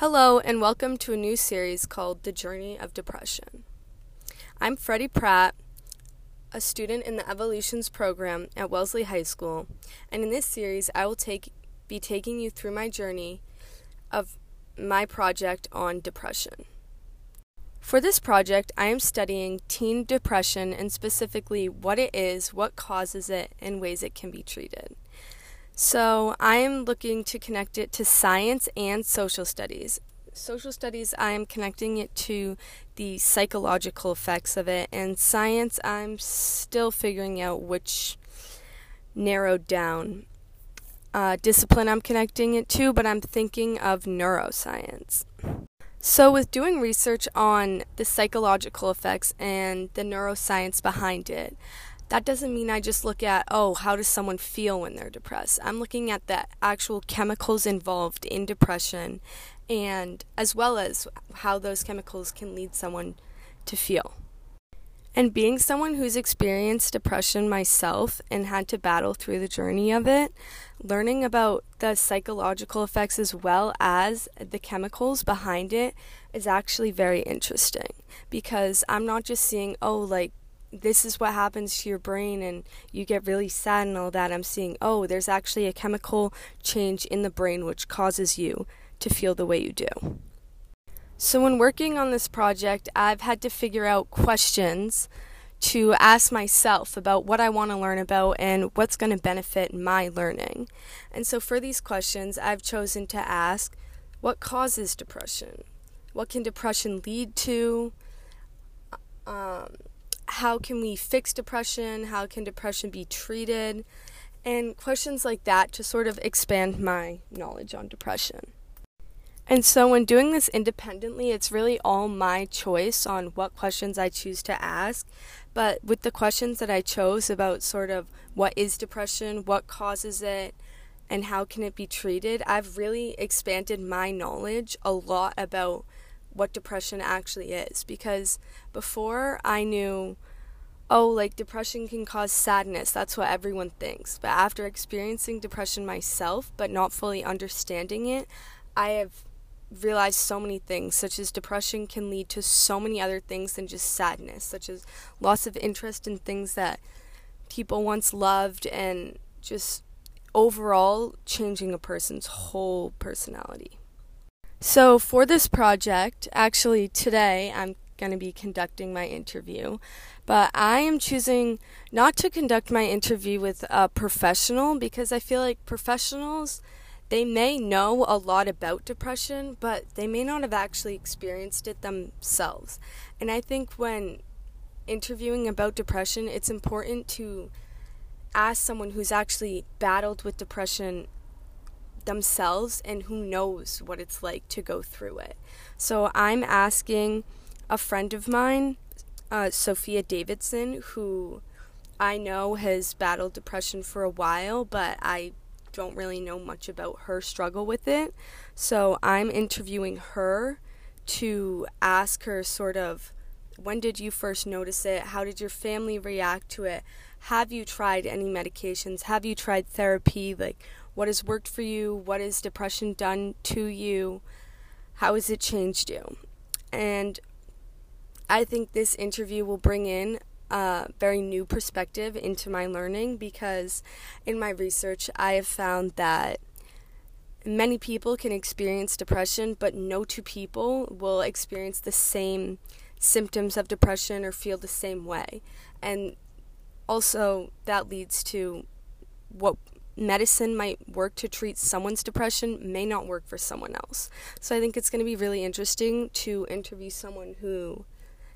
Hello, and welcome to a new series called The Journey of Depression. I'm Freddie Pratt, a student in the Evolutions program at Wellesley High School, and in this series, I will take, be taking you through my journey of my project on depression. For this project, I am studying teen depression and specifically what it is, what causes it, and ways it can be treated. So I am looking to connect it to science and social studies. Social studies, I am connecting it to the psychological effects of it, and science, I'm still figuring out which narrowed down uh, discipline I'm connecting it to, but I'm thinking of neuroscience. So, with doing research on the psychological effects and the neuroscience behind it, that doesn't mean I just look at, oh, how does someone feel when they're depressed? I'm looking at the actual chemicals involved in depression and as well as how those chemicals can lead someone to feel. And being someone who's experienced depression myself and had to battle through the journey of it, learning about the psychological effects as well as the chemicals behind it is actually very interesting because I'm not just seeing, oh, like this is what happens to your brain and you get really sad and all that. I'm seeing, oh, there's actually a chemical change in the brain which causes you to feel the way you do. So, when working on this project, I've had to figure out questions to ask myself about what I want to learn about and what's going to benefit my learning. And so, for these questions, I've chosen to ask what causes depression? What can depression lead to? How can we fix depression? How can depression be treated? And questions like that to sort of expand my knowledge on depression. And so, when doing this independently, it's really all my choice on what questions I choose to ask. But with the questions that I chose about sort of what is depression, what causes it, and how can it be treated, I've really expanded my knowledge a lot about what depression actually is because before I knew oh like depression can cause sadness. That's what everyone thinks. But after experiencing depression myself but not fully understanding it I have realized so many things such as depression can lead to so many other things than just sadness such as loss of interest in things that people once loved and just overall changing a person's whole personality. So, for this project, actually today I'm going to be conducting my interview, but I am choosing not to conduct my interview with a professional because I feel like professionals they may know a lot about depression, but they may not have actually experienced it themselves. And I think when interviewing about depression, it's important to ask someone who's actually battled with depression themselves and who knows what it's like to go through it. So I'm asking a friend of mine, uh, Sophia Davidson, who I know has battled depression for a while, but I don't really know much about her struggle with it. So I'm interviewing her to ask her sort of when did you first notice it? How did your family react to it? Have you tried any medications? Have you tried therapy? Like, what has worked for you? What has depression done to you? How has it changed you? And I think this interview will bring in a very new perspective into my learning because in my research, I have found that many people can experience depression, but no two people will experience the same symptoms of depression or feel the same way. And also, that leads to what medicine might work to treat someone's depression may not work for someone else. So I think it's going to be really interesting to interview someone who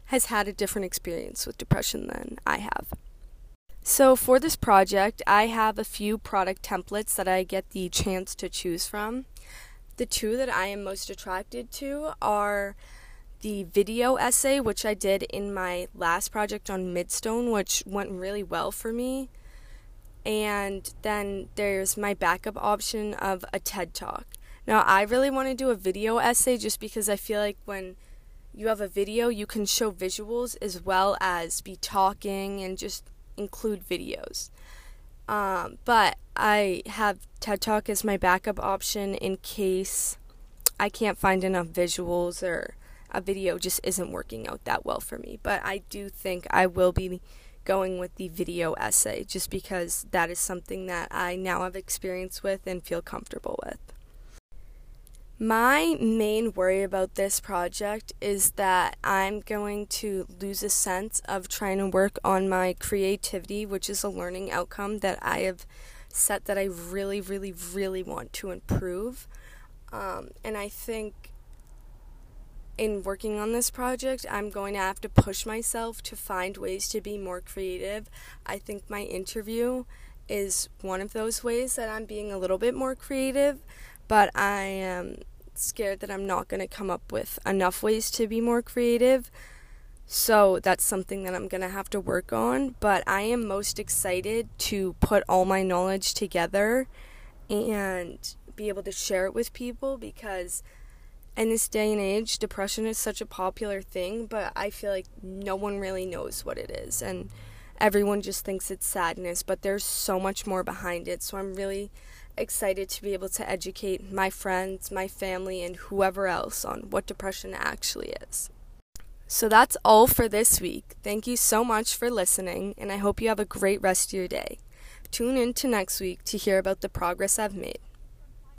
has had a different experience with depression than I have. So for this project, I have a few product templates that I get the chance to choose from. The two that I am most attracted to are the video essay, which I did in my last project on Midstone, which went really well for me and then there's my backup option of a TED Talk. Now, I really want to do a video essay just because I feel like when you have a video, you can show visuals as well as be talking and just include videos. Um, but I have TED Talk as my backup option in case I can't find enough visuals or a video just isn't working out that well for me. But I do think I will be going with the video essay just because that is something that I now have experience with and feel comfortable with. My main worry about this project is that I'm going to lose a sense of trying to work on my creativity, which is a learning outcome that I have set that I really, really, really want to improve. Um, and I think in working on this project, I'm going to have to push myself to find ways to be more creative. I think my interview is one of those ways that I'm being a little bit more creative, but I am scared that I'm not going to come up with enough ways to be more creative. So that's something that I'm going to have to work on. But I am most excited to put all my knowledge together and be able to share it with people because in this day and age, depression is such a popular thing, but I feel like no one really knows what it is. And everyone just thinks it's sadness, but there's so much more behind it. So I'm really excited to be able to educate my friends, my family, and whoever else on what depression actually is. So that's all for this week. Thank you so much for listening, and I hope you have a great rest of your day. Tune in to next week to hear about the progress I've made.